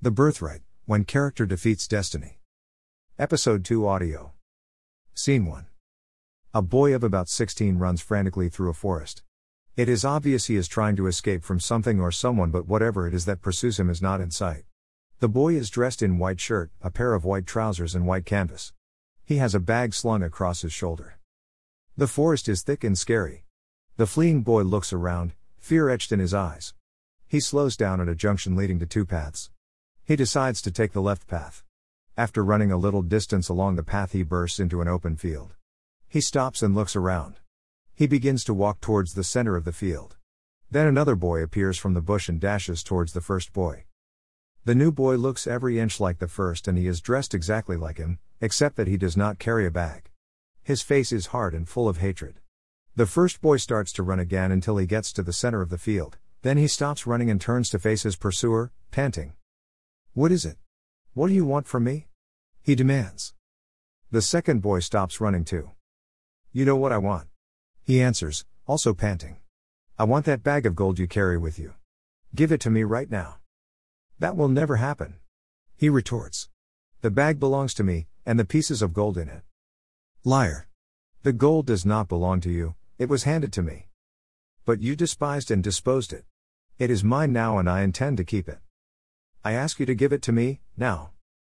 The Birthright When Character Defeats Destiny. Episode 2 Audio. Scene 1. A boy of about 16 runs frantically through a forest. It is obvious he is trying to escape from something or someone, but whatever it is that pursues him is not in sight. The boy is dressed in white shirt, a pair of white trousers, and white canvas. He has a bag slung across his shoulder. The forest is thick and scary. The fleeing boy looks around, fear etched in his eyes. He slows down at a junction leading to two paths. He decides to take the left path. After running a little distance along the path, he bursts into an open field. He stops and looks around. He begins to walk towards the center of the field. Then another boy appears from the bush and dashes towards the first boy. The new boy looks every inch like the first and he is dressed exactly like him, except that he does not carry a bag. His face is hard and full of hatred. The first boy starts to run again until he gets to the center of the field, then he stops running and turns to face his pursuer, panting. What is it? What do you want from me? He demands. The second boy stops running too. You know what I want. He answers, also panting. I want that bag of gold you carry with you. Give it to me right now. That will never happen. He retorts. The bag belongs to me, and the pieces of gold in it. Liar. The gold does not belong to you, it was handed to me. But you despised and disposed it. It is mine now and I intend to keep it. I ask you to give it to me, now.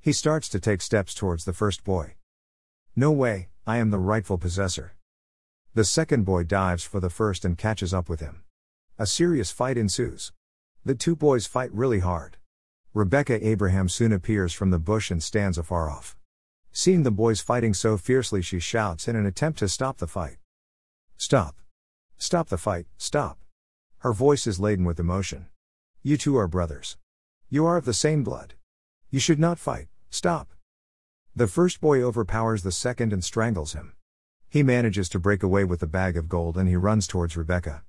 He starts to take steps towards the first boy. No way, I am the rightful possessor. The second boy dives for the first and catches up with him. A serious fight ensues. The two boys fight really hard. Rebecca Abraham soon appears from the bush and stands afar off. Seeing the boys fighting so fiercely, she shouts in an attempt to stop the fight. Stop. Stop the fight, stop. Her voice is laden with emotion. You two are brothers. You are of the same blood. You should not fight, stop. The first boy overpowers the second and strangles him. He manages to break away with the bag of gold and he runs towards Rebecca.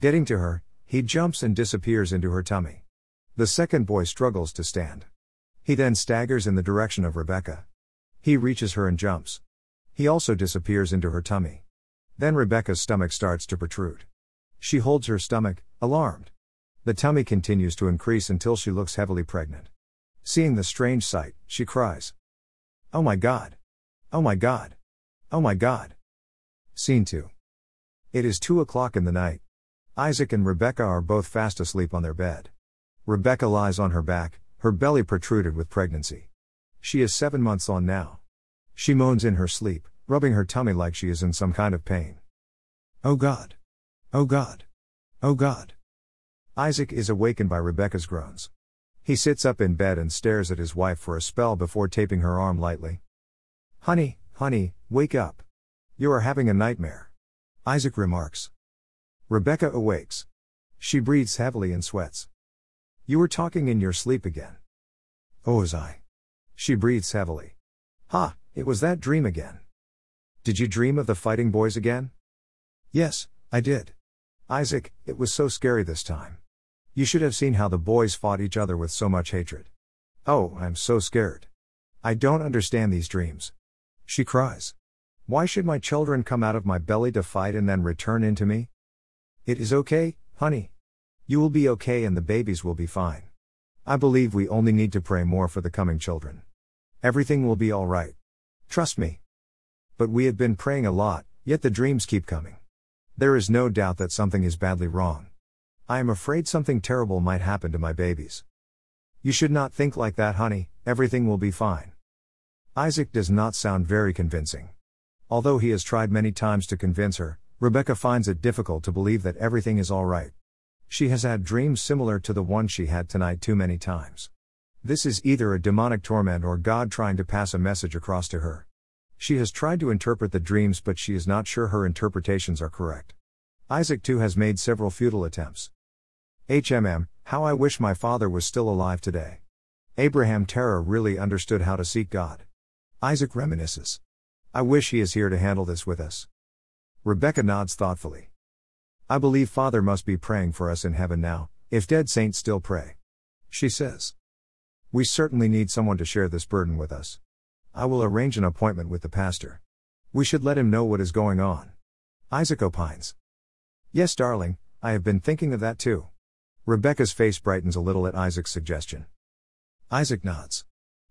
Getting to her, he jumps and disappears into her tummy. The second boy struggles to stand. He then staggers in the direction of Rebecca. He reaches her and jumps. He also disappears into her tummy. Then Rebecca's stomach starts to protrude. She holds her stomach, alarmed. The tummy continues to increase until she looks heavily pregnant. Seeing the strange sight, she cries, Oh my God! Oh my God! Oh my God! Scene 2. It is 2 o'clock in the night. Isaac and Rebecca are both fast asleep on their bed. Rebecca lies on her back, her belly protruded with pregnancy. She is seven months on now. She moans in her sleep, rubbing her tummy like she is in some kind of pain. Oh God! Oh God! Oh God! Isaac is awakened by Rebecca's groans. He sits up in bed and stares at his wife for a spell before taping her arm lightly. Honey, honey, wake up. You are having a nightmare. Isaac remarks. Rebecca awakes. She breathes heavily and sweats. You were talking in your sleep again. Oh, was I? She breathes heavily. Ha, it was that dream again. Did you dream of the fighting boys again? Yes, I did. Isaac, it was so scary this time. You should have seen how the boys fought each other with so much hatred. Oh, I'm so scared. I don't understand these dreams. She cries. Why should my children come out of my belly to fight and then return into me? It is okay, honey. You will be okay and the babies will be fine. I believe we only need to pray more for the coming children. Everything will be alright. Trust me. But we have been praying a lot, yet the dreams keep coming. There is no doubt that something is badly wrong. I am afraid something terrible might happen to my babies. You should not think like that, honey, everything will be fine. Isaac does not sound very convincing. Although he has tried many times to convince her, Rebecca finds it difficult to believe that everything is alright. She has had dreams similar to the one she had tonight too many times. This is either a demonic torment or God trying to pass a message across to her. She has tried to interpret the dreams, but she is not sure her interpretations are correct. Isaac too has made several futile attempts. HMM, how I wish my father was still alive today. Abraham Terra really understood how to seek God. Isaac reminisces. I wish he is here to handle this with us. Rebecca nods thoughtfully. I believe Father must be praying for us in heaven now, if dead saints still pray. She says. We certainly need someone to share this burden with us. I will arrange an appointment with the pastor. We should let him know what is going on. Isaac opines. Yes, darling, I have been thinking of that too. Rebecca's face brightens a little at Isaac's suggestion. Isaac nods.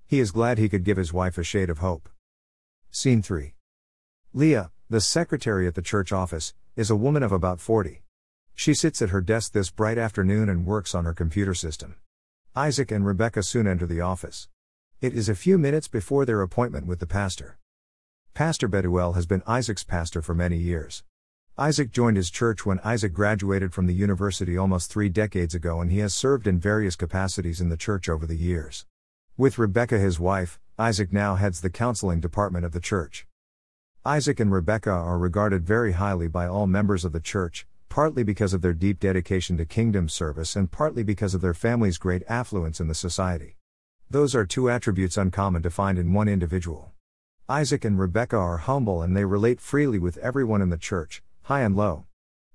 He is glad he could give his wife a shade of hope. Scene 3. Leah, the secretary at the church office, is a woman of about 40. She sits at her desk this bright afternoon and works on her computer system. Isaac and Rebecca soon enter the office. It is a few minutes before their appointment with the pastor. Pastor Bethuel has been Isaac's pastor for many years. Isaac joined his church when Isaac graduated from the university almost three decades ago, and he has served in various capacities in the church over the years. With Rebecca, his wife, Isaac now heads the counseling department of the church. Isaac and Rebecca are regarded very highly by all members of the church, partly because of their deep dedication to kingdom service and partly because of their family's great affluence in the society. Those are two attributes uncommon to find in one individual. Isaac and Rebecca are humble and they relate freely with everyone in the church, high and low.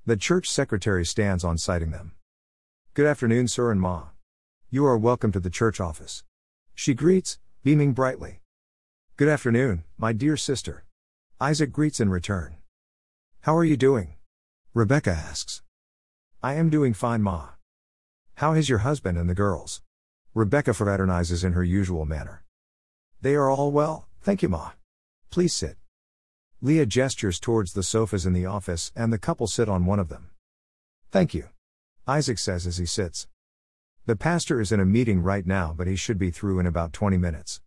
The church secretary stands on citing them. Good afternoon, sir and ma. You are welcome to the church office. She greets, beaming brightly. Good afternoon, my dear sister. Isaac greets in return. How are you doing? Rebecca asks. I am doing fine, ma. How is your husband and the girls? Rebecca fraternizes in her usual manner. They are all well, thank you, ma. Please sit. Leah gestures towards the sofas in the office, and the couple sit on one of them. Thank you. Isaac says as he sits. The pastor is in a meeting right now, but he should be through in about 20 minutes.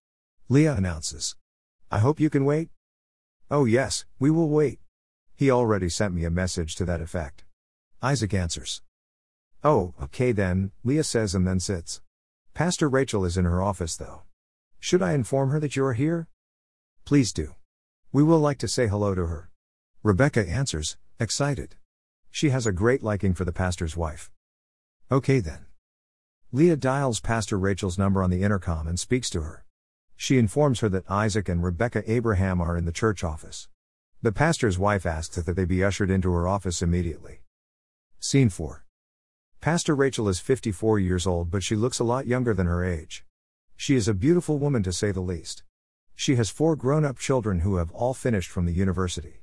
Leah announces. I hope you can wait? Oh, yes, we will wait. He already sent me a message to that effect. Isaac answers. Oh, okay then, Leah says and then sits. Pastor Rachel is in her office though. Should I inform her that you are here? Please do. We will like to say hello to her. Rebecca answers, excited. She has a great liking for the pastor's wife. Okay then. Leah dials Pastor Rachel's number on the intercom and speaks to her. She informs her that Isaac and Rebecca Abraham are in the church office. The pastor's wife asks that they be ushered into her office immediately. Scene 4. Pastor Rachel is 54 years old, but she looks a lot younger than her age. She is a beautiful woman to say the least. She has four grown up children who have all finished from the university.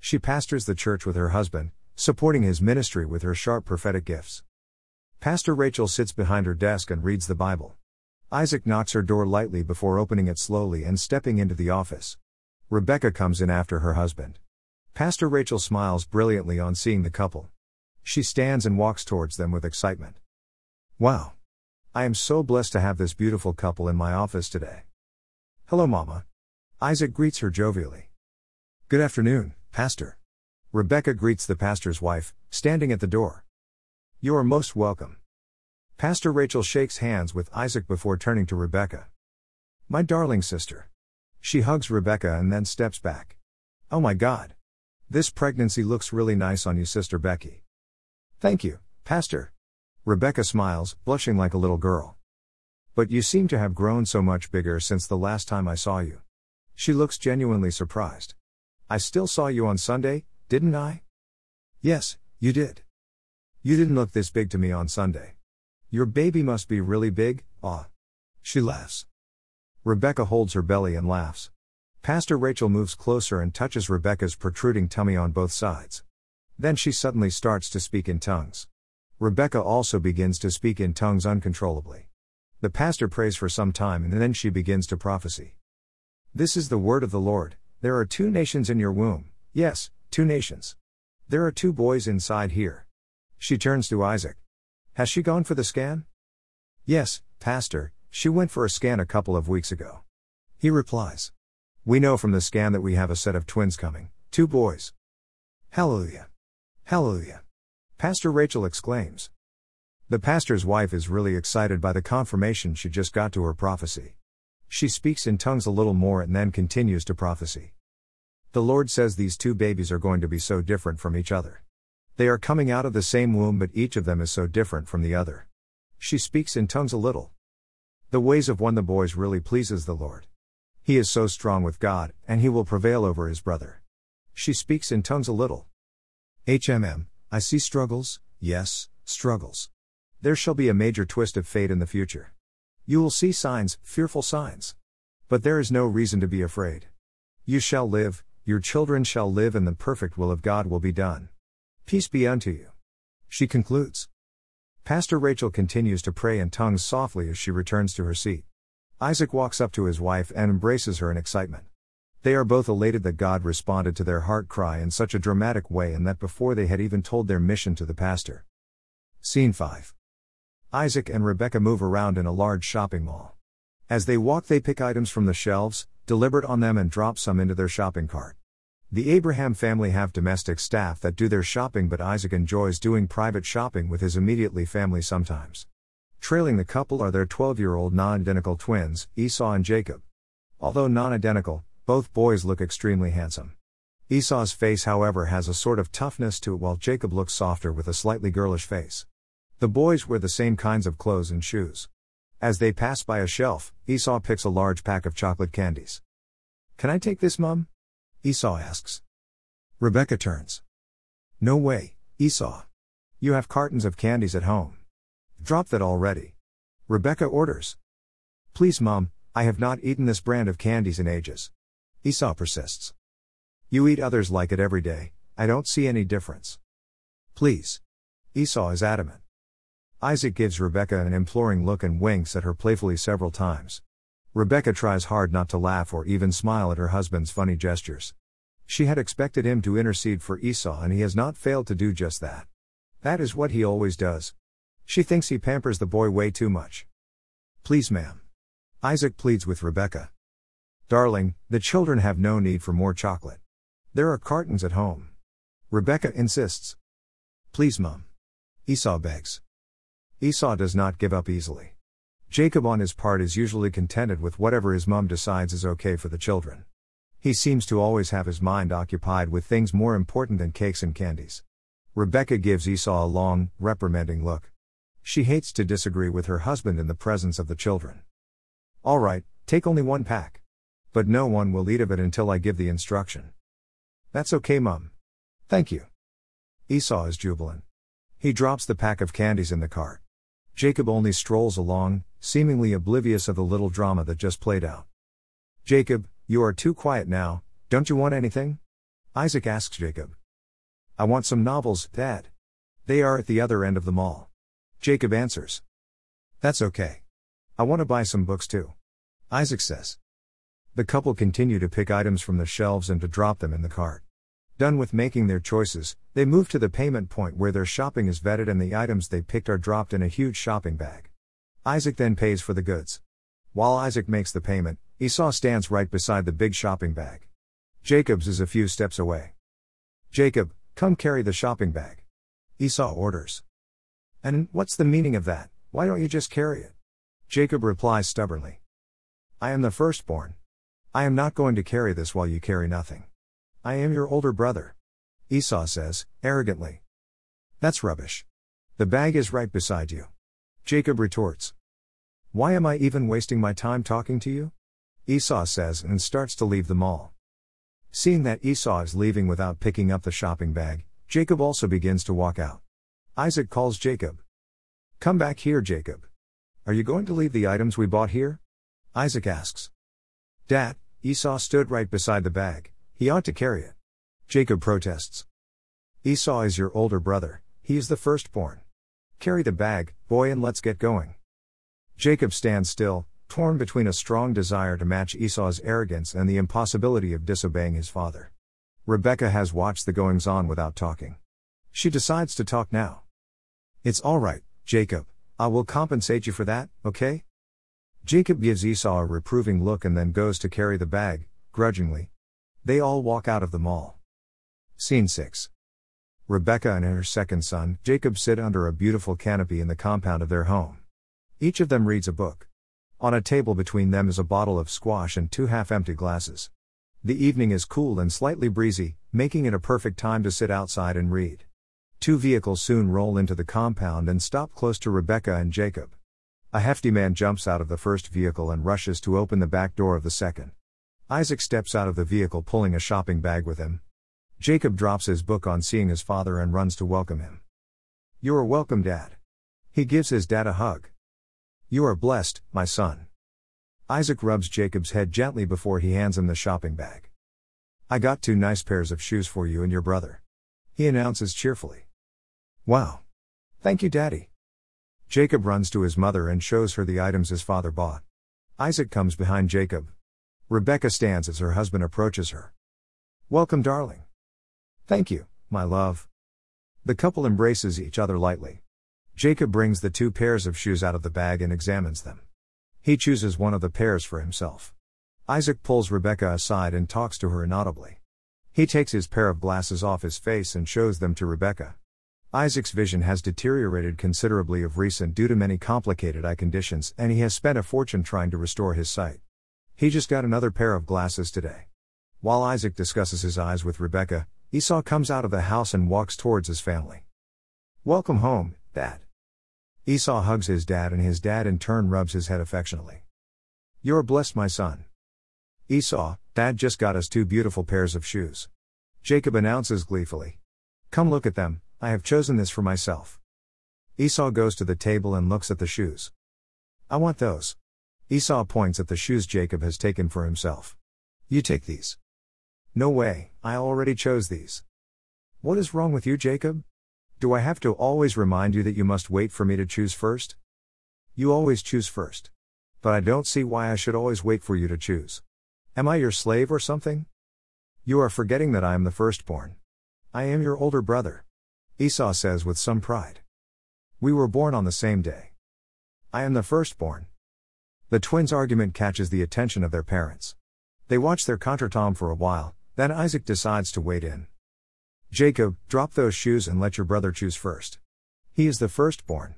She pastors the church with her husband, supporting his ministry with her sharp prophetic gifts. Pastor Rachel sits behind her desk and reads the Bible. Isaac knocks her door lightly before opening it slowly and stepping into the office. Rebecca comes in after her husband. Pastor Rachel smiles brilliantly on seeing the couple. She stands and walks towards them with excitement. Wow! I am so blessed to have this beautiful couple in my office today. Hello, Mama. Isaac greets her jovially. Good afternoon, Pastor. Rebecca greets the pastor's wife, standing at the door. You are most welcome. Pastor Rachel shakes hands with Isaac before turning to Rebecca. My darling sister. She hugs Rebecca and then steps back. Oh my God. This pregnancy looks really nice on you, Sister Becky. Thank you, Pastor. Rebecca smiles, blushing like a little girl. But you seem to have grown so much bigger since the last time I saw you. She looks genuinely surprised. I still saw you on Sunday, didn't I? Yes, you did. You didn't look this big to me on Sunday. Your baby must be really big, ah. She laughs. Rebecca holds her belly and laughs. Pastor Rachel moves closer and touches Rebecca's protruding tummy on both sides. Then she suddenly starts to speak in tongues. Rebecca also begins to speak in tongues uncontrollably. The pastor prays for some time and then she begins to prophesy. This is the word of the Lord there are two nations in your womb, yes, two nations. There are two boys inside here. She turns to Isaac. Has she gone for the scan? Yes, Pastor, she went for a scan a couple of weeks ago. He replies. We know from the scan that we have a set of twins coming, two boys. Hallelujah! Hallelujah! Pastor Rachel exclaims. The pastor's wife is really excited by the confirmation she just got to her prophecy. She speaks in tongues a little more and then continues to prophecy. The Lord says these two babies are going to be so different from each other. They are coming out of the same womb, but each of them is so different from the other. She speaks in tongues a little. The ways of one the boys really pleases the Lord. He is so strong with God, and he will prevail over his brother. She speaks in tongues a little. HMM, I see struggles, yes, struggles. There shall be a major twist of fate in the future. You will see signs, fearful signs. But there is no reason to be afraid. You shall live, your children shall live, and the perfect will of God will be done. Peace be unto you. She concludes. Pastor Rachel continues to pray in tongues softly as she returns to her seat. Isaac walks up to his wife and embraces her in excitement. They are both elated that God responded to their heart cry in such a dramatic way and that before they had even told their mission to the pastor. Scene 5. Isaac and Rebecca move around in a large shopping mall. As they walk, they pick items from the shelves, deliberate on them, and drop some into their shopping cart. The Abraham family have domestic staff that do their shopping, but Isaac enjoys doing private shopping with his immediately family sometimes. Trailing the couple are their 12 year old non identical twins, Esau and Jacob. Although non identical, both boys look extremely handsome. Esau's face, however, has a sort of toughness to it, while Jacob looks softer with a slightly girlish face. The boys wear the same kinds of clothes and shoes. As they pass by a shelf, Esau picks a large pack of chocolate candies. Can I take this, Mum? Esau asks. Rebecca turns. No way, Esau. You have cartons of candies at home. Drop that already. Rebecca orders. Please, Mom, I have not eaten this brand of candies in ages. Esau persists. You eat others like it every day, I don't see any difference. Please. Esau is adamant. Isaac gives Rebecca an imploring look and winks at her playfully several times. Rebecca tries hard not to laugh or even smile at her husband's funny gestures. She had expected him to intercede for Esau and he has not failed to do just that. That is what he always does. She thinks he pampers the boy way too much. Please, ma'am. Isaac pleads with Rebecca. Darling, the children have no need for more chocolate. There are cartons at home. Rebecca insists. Please, mum. Esau begs. Esau does not give up easily. Jacob, on his part, is usually contented with whatever his mum decides is okay for the children. He seems to always have his mind occupied with things more important than cakes and candies. Rebecca gives Esau a long, reprimanding look. She hates to disagree with her husband in the presence of the children. All right, take only one pack. But no one will eat of it until I give the instruction. That's okay, Mum. Thank you. Esau is jubilant. He drops the pack of candies in the cart. Jacob only strolls along, seemingly oblivious of the little drama that just played out. Jacob, you are too quiet now, don't you want anything? Isaac asks Jacob. I want some novels, Dad. They are at the other end of the mall. Jacob answers. That's okay. I want to buy some books too. Isaac says. The couple continue to pick items from the shelves and to drop them in the cart. Done with making their choices, they move to the payment point where their shopping is vetted and the items they picked are dropped in a huge shopping bag. Isaac then pays for the goods. While Isaac makes the payment, Esau stands right beside the big shopping bag. Jacob's is a few steps away. Jacob, come carry the shopping bag. Esau orders. And what's the meaning of that? Why don't you just carry it? Jacob replies stubbornly. I am the firstborn. I am not going to carry this while you carry nothing. I am your older brother. Esau says, arrogantly. That's rubbish. The bag is right beside you. Jacob retorts. Why am I even wasting my time talking to you? Esau says and starts to leave the mall. Seeing that Esau is leaving without picking up the shopping bag, Jacob also begins to walk out. Isaac calls Jacob. Come back here, Jacob. Are you going to leave the items we bought here? Isaac asks. Dad, Esau stood right beside the bag, he ought to carry it. Jacob protests. Esau is your older brother, he is the firstborn. Carry the bag, boy, and let's get going. Jacob stands still, torn between a strong desire to match Esau's arrogance and the impossibility of disobeying his father. Rebecca has watched the goings on without talking. She decides to talk now. It's alright, Jacob, I will compensate you for that, okay? Jacob gives Esau a reproving look and then goes to carry the bag, grudgingly. They all walk out of the mall. Scene 6. Rebecca and her second son, Jacob, sit under a beautiful canopy in the compound of their home. Each of them reads a book. On a table between them is a bottle of squash and two half empty glasses. The evening is cool and slightly breezy, making it a perfect time to sit outside and read. Two vehicles soon roll into the compound and stop close to Rebecca and Jacob. A hefty man jumps out of the first vehicle and rushes to open the back door of the second. Isaac steps out of the vehicle pulling a shopping bag with him. Jacob drops his book on seeing his father and runs to welcome him. You are welcome, Dad. He gives his dad a hug. You are blessed, my son. Isaac rubs Jacob's head gently before he hands him the shopping bag. I got two nice pairs of shoes for you and your brother. He announces cheerfully. Wow. Thank you, Daddy. Jacob runs to his mother and shows her the items his father bought. Isaac comes behind Jacob. Rebecca stands as her husband approaches her. Welcome, darling. Thank you, my love. The couple embraces each other lightly. Jacob brings the two pairs of shoes out of the bag and examines them. He chooses one of the pairs for himself. Isaac pulls Rebecca aside and talks to her inaudibly. He takes his pair of glasses off his face and shows them to Rebecca. Isaac's vision has deteriorated considerably of recent due to many complicated eye conditions, and he has spent a fortune trying to restore his sight. He just got another pair of glasses today. While Isaac discusses his eyes with Rebecca, Esau comes out of the house and walks towards his family. Welcome home, Dad. Esau hugs his dad, and his dad in turn rubs his head affectionately. You're blessed, my son. Esau, Dad just got us two beautiful pairs of shoes. Jacob announces gleefully. Come look at them, I have chosen this for myself. Esau goes to the table and looks at the shoes. I want those. Esau points at the shoes Jacob has taken for himself. You take these. No way, I already chose these. What is wrong with you, Jacob? Do I have to always remind you that you must wait for me to choose first? You always choose first. But I don't see why I should always wait for you to choose. Am I your slave or something? You are forgetting that I am the firstborn. I am your older brother. Esau says with some pride. We were born on the same day. I am the firstborn. The twins' argument catches the attention of their parents. They watch their contretemps for a while, then Isaac decides to wade in. Jacob, drop those shoes and let your brother choose first. He is the firstborn.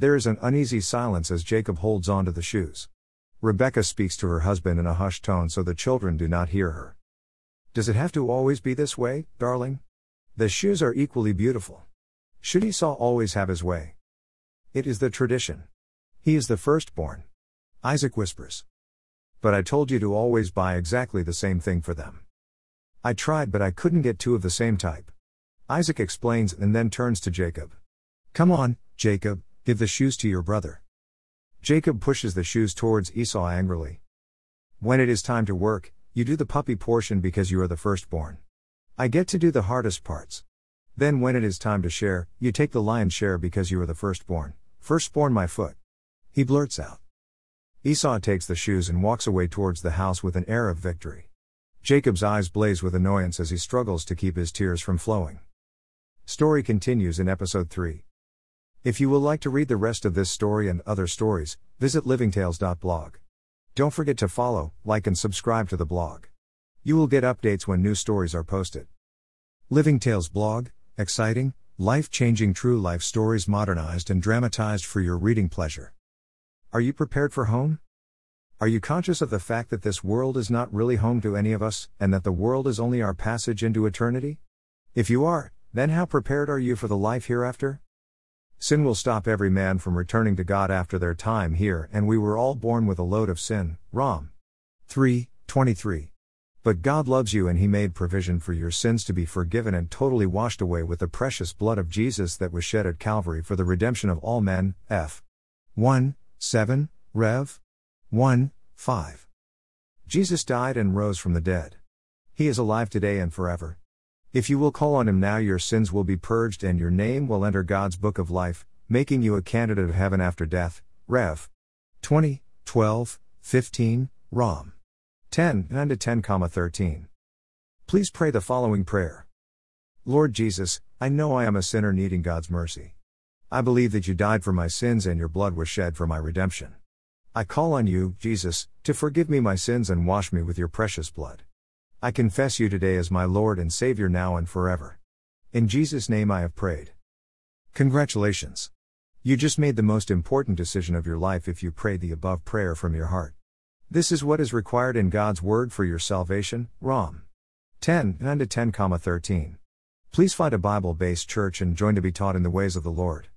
There is an uneasy silence as Jacob holds on to the shoes. Rebecca speaks to her husband in a hushed tone so the children do not hear her. Does it have to always be this way, darling? The shoes are equally beautiful. Should Esau always have his way? It is the tradition. He is the firstborn. Isaac whispers. But I told you to always buy exactly the same thing for them. I tried, but I couldn't get two of the same type. Isaac explains and then turns to Jacob. Come on, Jacob, give the shoes to your brother. Jacob pushes the shoes towards Esau angrily. When it is time to work, you do the puppy portion because you are the firstborn. I get to do the hardest parts. Then, when it is time to share, you take the lion's share because you are the firstborn. Firstborn, my foot. He blurts out. Esau takes the shoes and walks away towards the house with an air of victory. Jacob's eyes blaze with annoyance as he struggles to keep his tears from flowing. Story continues in episode 3. If you will like to read the rest of this story and other stories, visit livingtales.blog. Don't forget to follow, like, and subscribe to the blog. You will get updates when new stories are posted. Living Tales blog, exciting, life changing true life stories modernized and dramatized for your reading pleasure. Are you prepared for home? Are you conscious of the fact that this world is not really home to any of us, and that the world is only our passage into eternity? If you are, then how prepared are you for the life hereafter? Sin will stop every man from returning to God after their time here, and we were all born with a load of sin. Rom 3 23. But God loves you and He made provision for your sins to be forgiven and totally washed away with the precious blood of Jesus that was shed at Calvary for the redemption of all men. F. 1, 7, Rev. 1, 5. Jesus died and rose from the dead. He is alive today and forever. If you will call on Him now, your sins will be purged and your name will enter God's book of life, making you a candidate of heaven after death. Rev. 20, 12, 15, Rom. 10, 9 to 10, comma 13. Please pray the following prayer. Lord Jesus, I know I am a sinner needing God's mercy. I believe that you died for my sins and your blood was shed for my redemption. I call on you, Jesus, to forgive me my sins and wash me with your precious blood. I confess you today as my Lord and Savior now and forever. In Jesus' name I have prayed. Congratulations. You just made the most important decision of your life if you prayed the above prayer from your heart. This is what is required in God's Word for your salvation. Rom. 10, 9 to 10, 13. Please find a Bible based church and join to be taught in the ways of the Lord.